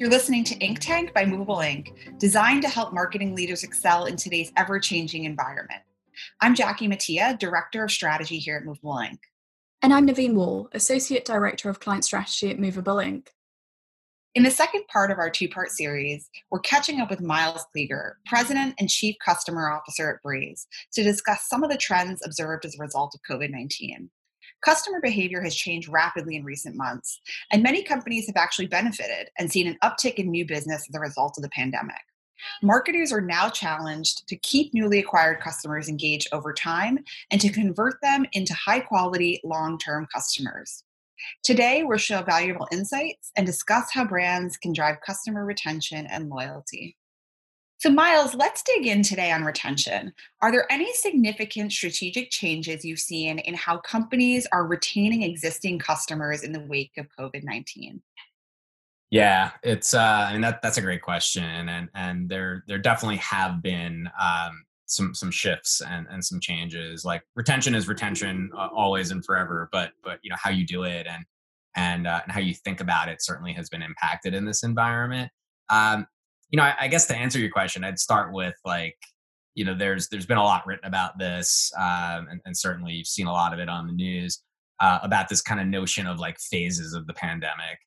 You're listening to Ink Tank by Movable Ink, designed to help marketing leaders excel in today's ever changing environment. I'm Jackie Mattia, Director of Strategy here at Movable Ink. And I'm Naveen Wall, Associate Director of Client Strategy at Movable Ink. In the second part of our two part series, we're catching up with Myles Kleeger, President and Chief Customer Officer at Braze, to discuss some of the trends observed as a result of COVID 19. Customer behavior has changed rapidly in recent months, and many companies have actually benefited and seen an uptick in new business as a result of the pandemic. Marketers are now challenged to keep newly acquired customers engaged over time and to convert them into high quality, long term customers. Today, we'll share valuable insights and discuss how brands can drive customer retention and loyalty. So, Myles, let's dig in today on retention. Are there any significant strategic changes you've seen in how companies are retaining existing customers in the wake of COVID 19? Yeah, it's. Uh, I mean, that that's a great question, and and there there definitely have been um, some some shifts and and some changes. Like retention is retention uh, always and forever, but but you know how you do it and and uh, and how you think about it certainly has been impacted in this environment. Um, you know, I, I, guess to answer your question, I'd start with like, you know, there's there's been a lot written about this, um, and, and, certainly you've seen a lot of it on the news uh, about this kind of notion of like phases of the pandemic.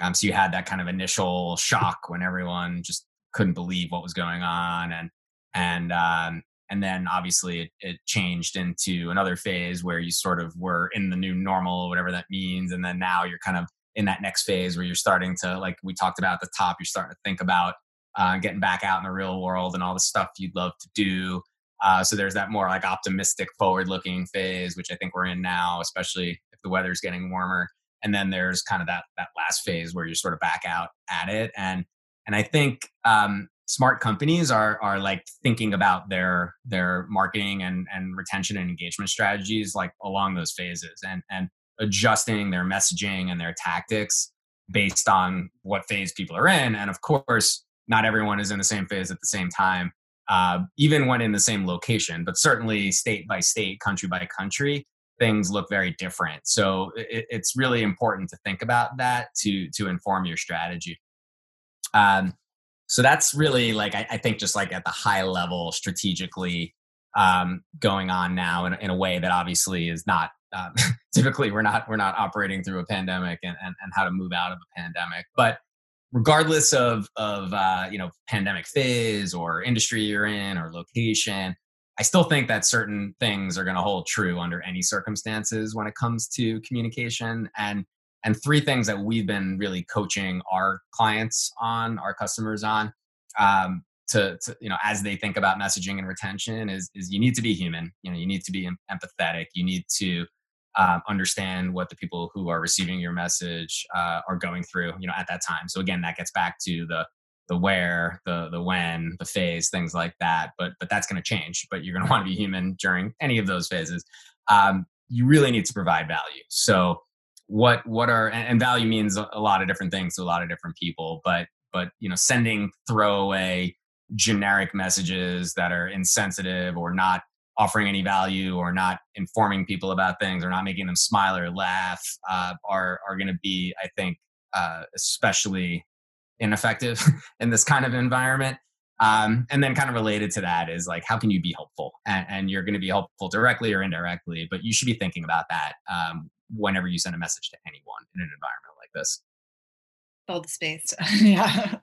Um, so you had that kind of initial shock when everyone just couldn't believe what was going on, and and um, and then obviously it, it, changed into another phase where you sort of were in the new normal, whatever that means, and then now you're kind of in that next phase where you're starting to like we talked about at the top, you're starting to think about uh, getting back out in the real world and all the stuff you'd love to do. Uh, so there's that more like optimistic, forward-looking phase, which I think we're in now, especially if the weather's getting warmer. And then there's kind of that that last phase where you're sort of back out at it. And and I think um, smart companies are are like thinking about their their marketing and and retention and engagement strategies like along those phases and and adjusting their messaging and their tactics based on what phase people are in. And of course, not everyone is in the same phase at the same time, uh, even when in the same location, but certainly state by state, country by country, things look very different. So it, it's really important to think about that to to inform your strategy. Um, so that's really like I, I, think just like at the high level strategically um, going on now in, in a way that obviously is not um, typically we're not we're not operating through a pandemic and, and, and how to move out of a pandemic but regardless of of uh, you know pandemic phase or industry you're in or location i still think that certain things are going to hold true under any circumstances when it comes to communication. And and three things that we've been really coaching our clients on our customers on um, to, to, you know as they think about messaging and retention is is you need to be human. You know you need to be empathetic. You need to um, understand what the people who are receiving your message uh, are going through you know at that time. So again that gets back to the the where the the when the phase things like that. But but that's going to change but you're going to want to be human during any of those phases. Um, you really need to provide value. So what what are and value means a lot of different things to a lot of different people but but you know sending throwaway generic messages that are insensitive or not offering any value or not informing people about things or not making them smile or laugh uh, are are going to be, I think, uh, especially ineffective in this kind of environment. Um, and then, kind of related to that is like, how can you be helpful? And, and you're going to be helpful directly or indirectly, but you should be thinking about that um, whenever you send a message to anyone in an environment like this. Hold the space. yeah.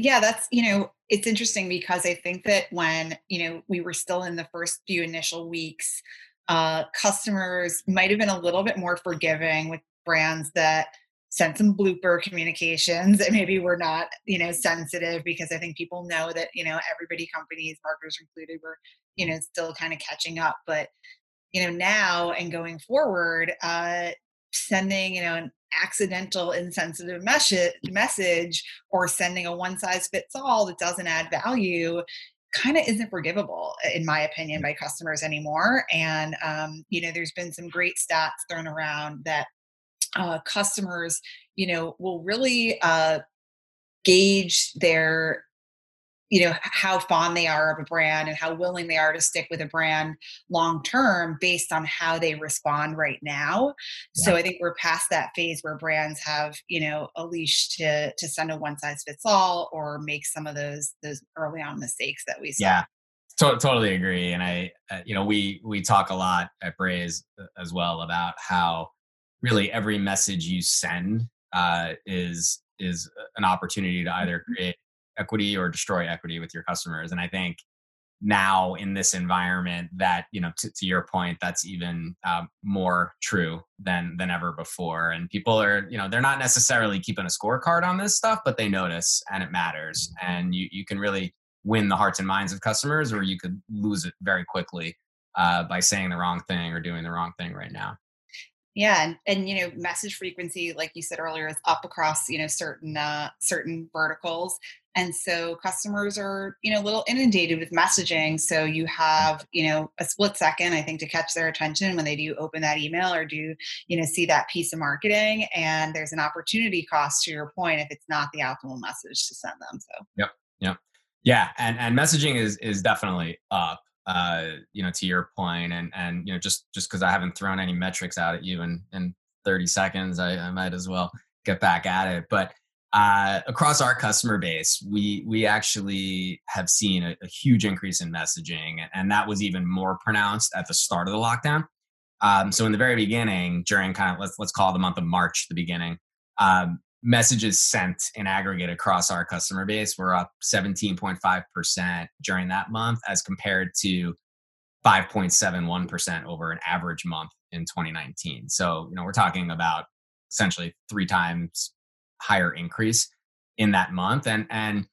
Yeah, that's, you know, it's interesting because I think that when, you know, we were still in the first few initial weeks, uh, customers might have been a little bit more forgiving with brands that sent some blooper communications and maybe we're not, you know, sensitive because I think people know that, you know, everybody, companies, marketers included, were, you know, still kind of catching up. But, you know, now and going forward, uh, sending, you know, an accidental insensitive message message or sending a one size fits all that doesn't add value kind of isn't forgivable in my opinion by customers anymore. And um, you know there's been some great stats thrown around that uh, customers you know will really uh, gauge their you know how fond they are of a brand and how willing they are to stick with a brand long term based on how they respond right now yeah. so i think we're past that phase where brands have you know a leash to to send a one size fits all or make some of those those early on mistakes that we saw yeah to- totally agree and i uh, you know we we talk a lot at braze uh, as well about how really every message you send uh, is is an opportunity to either mm-hmm. create equity or destroy equity with your customers. And i think now in this environment that you know to, to your point that's even um, more true than than ever before. And people are you know they're not necessarily keeping a scorecard on this stuff but they notice and it matters. And you you can really win the hearts and minds of customers or you could lose it very quickly uh, by saying the wrong thing or doing the wrong thing right now. Yeah and, and you know message frequency like you said earlier is up across you know certain uh, certain verticals and so customers are you know a little inundated with messaging. So you have you know a split second i think to catch their attention when they do open that email or do you know see that piece of marketing. And there's an opportunity cost to your point if it's not the optimal message to send them so. Yep yep. Yeah and and messaging is is definitely up uh, you know, to your point, and and you know, just just because I haven't thrown any metrics out at you in in 30 seconds, I, I might as well get back at it. But uh, across our customer base, we we actually have seen a, a, huge increase in messaging, and that was even more pronounced at the start of the lockdown. Um, so in the very beginning, during kind of let's let's call the month of March, the beginning, um, messages sent in aggregate across our customer base were up 17.5% during that month as compared to 5.71% over an average month in 2019. So, you know, we're talking about essentially three times higher increase in that month. And and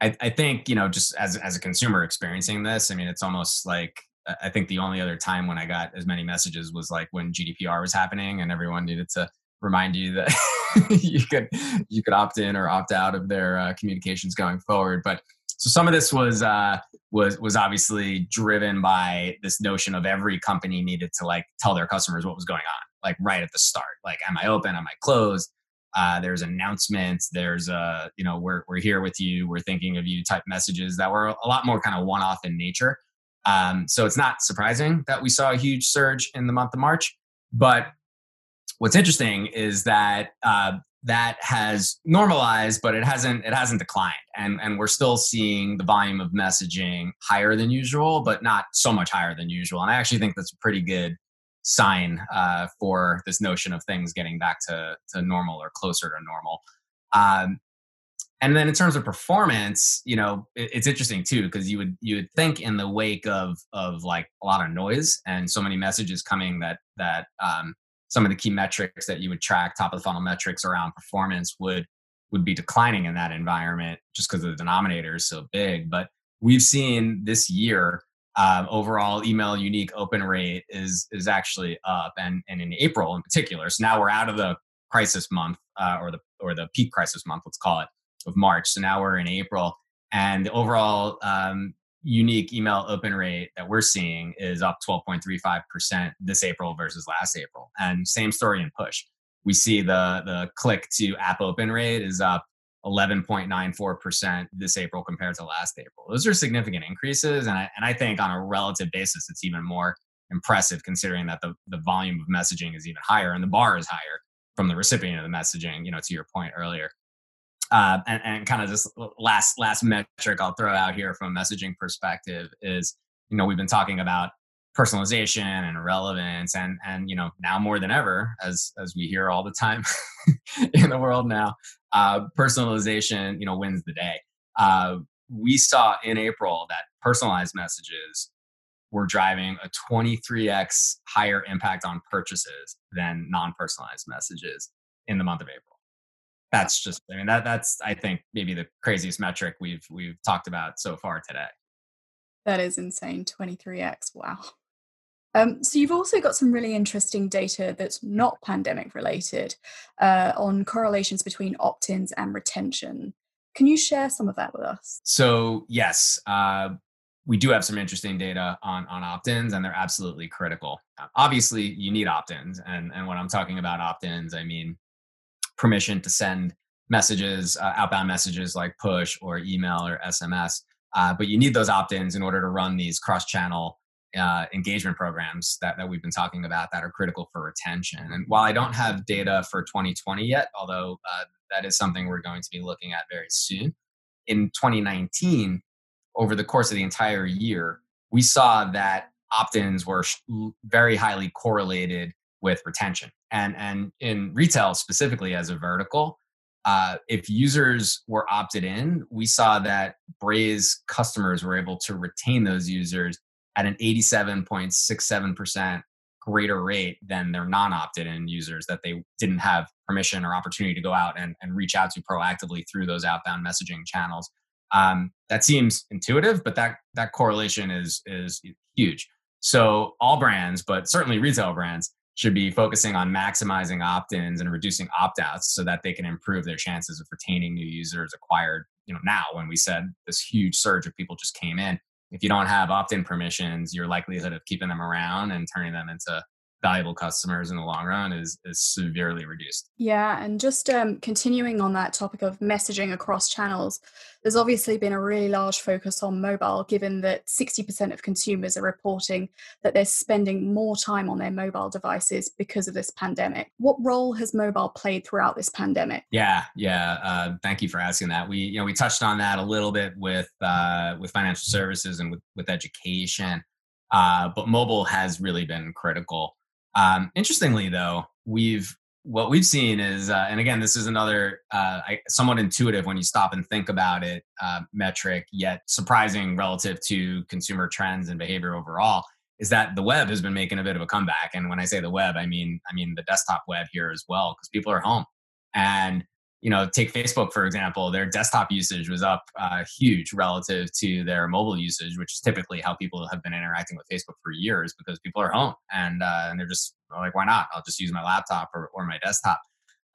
I, I think, you know, just as as a consumer experiencing this, I mean, it's almost like I think the only other time when I got as many messages was like when GDPR was happening and everyone needed to remind you that you could you could opt in or opt out of their uh, communications going forward. But so some of this was uh, was was obviously driven by this notion of every company needed to like tell their customers what was going on, like right at the start. Like, am I open? Am I closed? Uh, there's announcements. There's a uh, you know we're we're here with you. We're thinking of you type messages that were a lot more kind of one off in nature. Um, so it's not surprising that we saw a huge surge in the month of March. But what's interesting is that uh, that has normalized, but it hasn't it hasn't declined, and and we're still seeing the volume of messaging higher than usual, but not so much higher than usual. And I actually think that's a pretty good sign uh, for this notion of things getting back to to normal or closer to normal. Um, and then in terms of performance, you know, it, it's interesting too because you would you would think in the wake of of like a lot of noise and so many messages coming that that um, some of the key metrics that you would track, top of the funnel metrics around performance would would be declining in that environment just because the denominator is so big. But we've seen this year um, overall email unique open rate is is actually up, and and in April in particular. So now we're out of the crisis month uh, or the or the peak crisis month, let's call it, of March. So now we're in April, and the overall um, unique email open rate that we're seeing is up 12.35% this April versus last April. And same story in push. We see the the click to app open rate is up 11.94% this April compared to last April. Those are significant increases. And I, and I think on a relative basis, it's even more impressive considering that the, the volume of messaging is even higher and the bar is higher from the recipient of the messaging, you know, to your point earlier uh, and, and kind of this last last metric I'll throw out here from a messaging perspective is you know we've been talking about personalization and relevance and and you know now more than ever as as we hear all the time in the world now uh, personalization you know wins the day. Uh, we saw in april that personalized messages were driving a 23x higher impact on purchases than non-personalized messages in the month of april. That's just i mean that that's i think maybe the craziest metric we've we've talked about so far today. That is insane 23x wow um, so you've also got some really interesting data that's not pandemic related uh, on correlations between opt-ins and retention. Can you share some of that with us? So yes uh, we do have some interesting data on on opt-ins and they're absolutely critical. Obviously you need opt-ins and and when i'm talking about opt-ins i mean permission to send messages, uh, outbound messages like push or email or SMS Uh, but you need those opt-ins in order to run these cross-channel uh, engagement programs that, that we've been talking about that are critical for retention. And while I don't have data for 2020 yet, although uh, that is something we're going to be looking at very soon, in 2019, over the course of the entire year, we saw that opt-ins were very highly correlated with retention. And and in retail specifically as a vertical, uh, if users were opted in, we saw that Braze customers were able to retain those users at an 87.67% greater rate than their non opted in users that they didn't have permission or opportunity to go out and, and reach out to proactively through those outbound messaging channels. Um, that seems intuitive, but that that correlation is is huge. So all brands, but certainly retail brands, should be focusing on maximizing opt-ins and reducing opt-outs so that they can improve their chances of retaining new users acquired. You know, now when we said this huge surge of people just came in, if you don't have opt-in permissions, your likelihood of keeping them around and turning them into valuable customers in the long run is is severely reduced. Yeah, and just um, continuing on that topic of messaging across channels, there's obviously been a really large focus on mobile, given that 60% of consumers are reporting that they're spending more time on their mobile devices because of this pandemic. What role has mobile played throughout this pandemic? Yeah, yeah. Uh, thank you for asking that. We you know we touched on that a little bit with uh, with financial services and with with education. Uh, but mobile has really been critical. Um, interestingly, though, we've what we've seen is, uh, and again, this is another uh, somewhat intuitive when you stop and think about it uh, metric, yet surprising relative to consumer trends and behavior overall, is that the web has been making a bit of a comeback. And when I say the web, I mean I mean the desktop web here as well, because people are home, and you know, take Facebook for example, their desktop usage was up uh, huge relative to their mobile usage, which is typically how people have been interacting with Facebook for years because people are home and uh, and they're just like, why not? I'll just use my laptop or, or my desktop.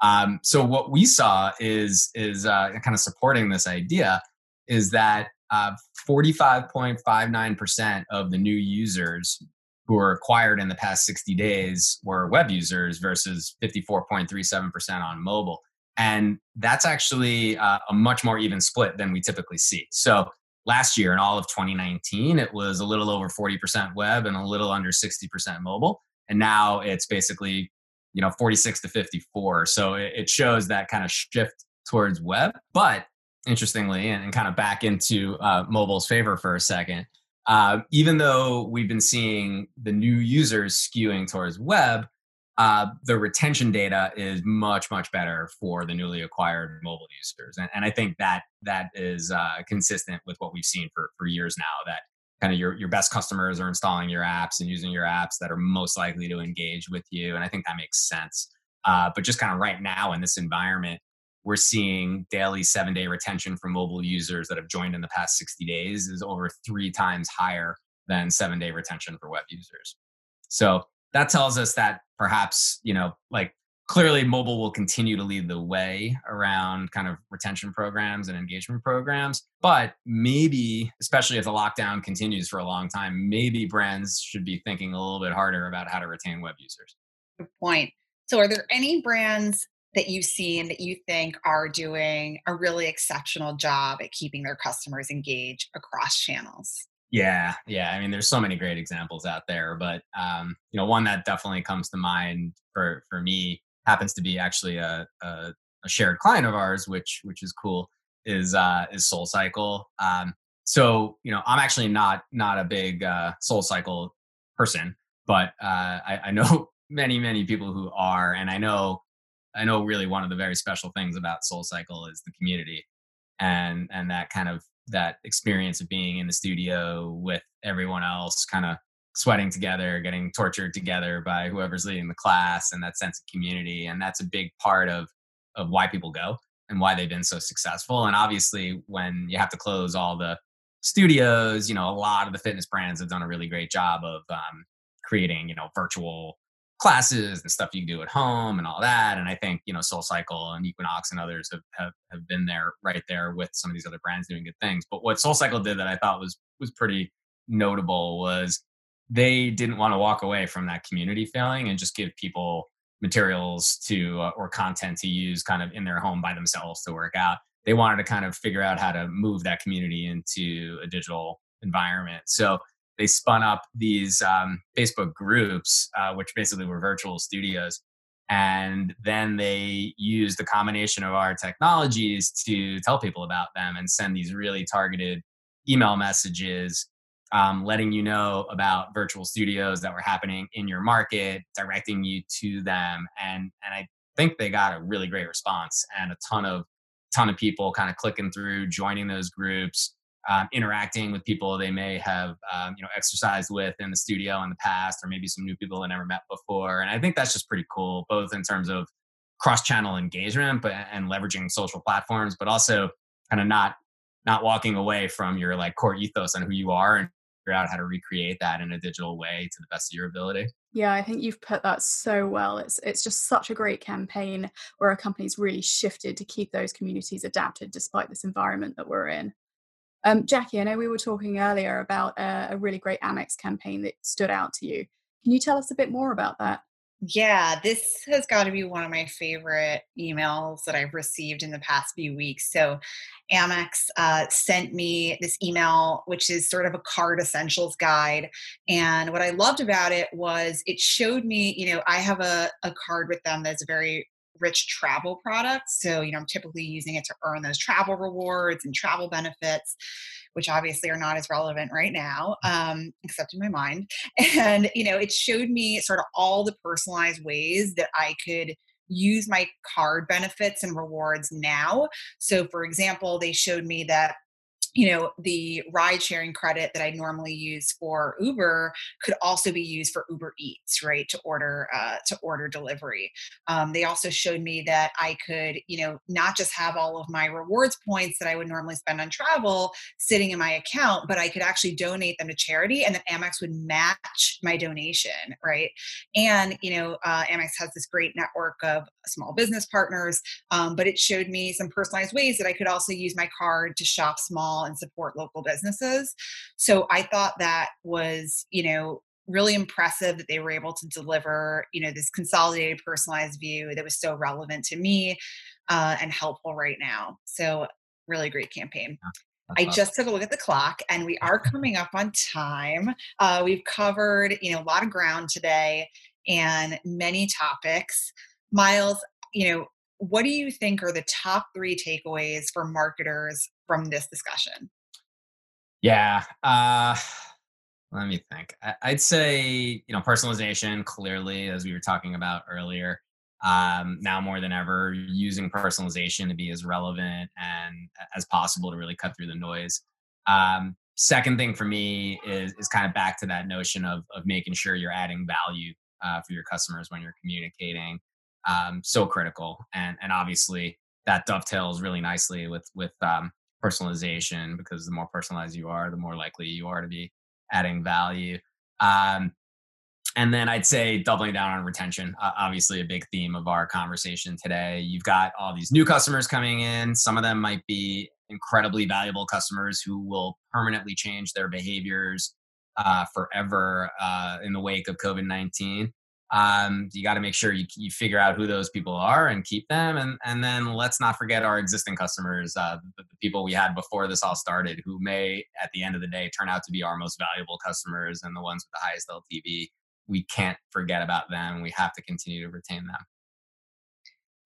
Um, so what we saw is is uh, kind of supporting this idea is that 45.59% uh, of the new users who were acquired in the past 60 days were web users versus 54.37% on mobile and that's actually uh, a much more even split than we typically see. So last year in all of 2019, it was a little over 40% web and a little under 60% mobile. And now it's basically, you know, 46 to 54. So it, shows that kind of shift towards web. But interestingly, and, and kind of back into uh, mobile's favor for a second, uh, even though we've been seeing the new users skewing towards web, uh, the retention data is much much better for the newly acquired mobile users. And, and i think that that is uh, consistent with what we've seen for, for years now that kind of your, your best customers are installing your apps and using your apps that are most likely to engage with you and i think that makes sense. Uh, but just kind of right now in this environment we're seeing daily seven day retention for mobile users that have joined in the past 60 days is over three times higher than seven day retention for web users. So that tells us that perhaps you know like clearly mobile will continue to lead the way around kind of retention programs and engagement programs but maybe especially if the lockdown continues for a long time maybe brands should be thinking a little bit harder about how to retain web users. Good point. So are there any brands that you've seen that you think are doing a really exceptional job at keeping their customers engaged across channels yeah, yeah. I mean, there's so many great examples out there, but um, you know, one that definitely comes to mind for for me happens to be actually a, a, a shared client of ours, which which is cool. Is uh, is Soul Cycle. Um, so you know, I'm actually not not a big uh, Soul Cycle person, but uh, I, I know many many people who are, and I know I know really one of the very special things about Soul Cycle is the community, and and that kind of that experience of being in the studio with everyone else kind of sweating together getting tortured together by whoever's leading the class and that sense of community. And that's a big part of of why people go and why they've been so successful. And obviously when you have to close all the studios you know a lot of the fitness brands have done a really great job of um, creating you know virtual classes and stuff you can do at home and all that. And I think, you know, Soul Cycle and Equinox and others have, have, have been there right there with some of these other brands doing good things. But what Soul Cycle did that I thought was was pretty notable was they didn't want to walk away from that community feeling and just give people materials to uh, or content to use kind of in their home by themselves to work out they wanted to kind of figure out how to move that community into a digital environment. So they spun up these um, Facebook groups, uh, which basically were virtual studios. And then they used the combination of our technologies to tell people about them and send these really targeted email messages, um, letting you know about virtual studios that were happening in your market, directing you to them. And, and I think they got a really great response and a ton of ton of people kind of clicking through, joining those groups, um, interacting with people they may have um, you know exercised with in the studio in the past, or maybe some new people they never met before. And I think that's just pretty cool, both in terms of cross-channel engagement, but and leveraging social platforms, but also kind of not not walking away from your like core ethos on who you are and figure out how to recreate that in a digital way to the best of your ability. Yeah, I think you've put that so well. It's it's just such a great campaign where a company's really shifted to keep those communities adapted despite this environment that we're in. Um, Jackie, I know we were talking earlier about a, a really great Amex campaign that stood out to you. Can you tell us a bit more about that? Yeah, this has got to be one of my favorite emails that I've received in the past few weeks. So, Amex uh, sent me this email, which is sort of a card essentials guide. And what I loved about it was it showed me, you know, I have a, a card with them that's very rich travel products. So, you know, I'm typically using it to earn those travel rewards and travel benefits, which obviously are not as relevant right now, um, except in my mind. And, you know, it showed me sort of all the personalized ways that I could use my card benefits and rewards now. So, for example, they showed me that you know the ride sharing credit that i normally use for uber could also be used for uber eats right to order uh, to order delivery. Um, they also showed me that i could you know not just have all of my rewards points that i would normally spend on travel sitting in my account but i could actually donate them to charity and then amex would match my donation right? And you know uh, amex has this great network of small business partners um, but it showed me some personalized ways that i could also use my card to shop small and support local businesses. So I thought that was, you know, really impressive that they were able to deliver, you know, this consolidated personalized view that was so relevant to me uh, and helpful right now. So really great campaign. I just took a look at the clock and we are coming up on time. Uh, we've covered, you know, a lot of ground today and many topics. Myles, you know, what do you think are the top three takeaways for marketers from this discussion? Yeah. Uh, let me think. I'd say, you know, personalization clearly, as we were talking about earlier, um, now more than ever, using personalization to be as relevant and as possible to really cut through the noise. Um, second thing for me is, is kind of back to that notion of, of making sure you're adding value uh, for your customers when you're communicating. Um, so critical. And, and obviously that dovetails really nicely with, with um, personalization because the more personalized you are, the more likely you are to be adding value. Um, and then I'd say doubling down on retention. Uh, obviously, a big theme of our conversation today. You've got all these new customers coming in. Some of them might be incredibly valuable customers who will permanently change their behaviors uh, forever uh, in the wake of COVID 19 um, you got to make sure you, you figure out who those people are and keep them. And and then let's not forget our existing customers uh, the, the, people we had before this all started who may at the end of the day turn out to be our most valuable customers and the ones with the highest ltv we can't forget about them. We have to continue to retain them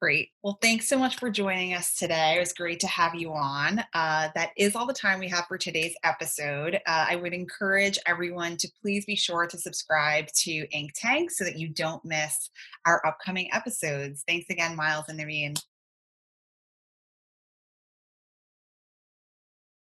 Great. Well, thanks so much for joining us today. It was great to have you on. Uh, that is all the time we have for today's episode. Uh, I would encourage everyone to please be sure to subscribe to Ink Tank so that you don't miss our upcoming episodes. Thanks again, Myles and Naveen.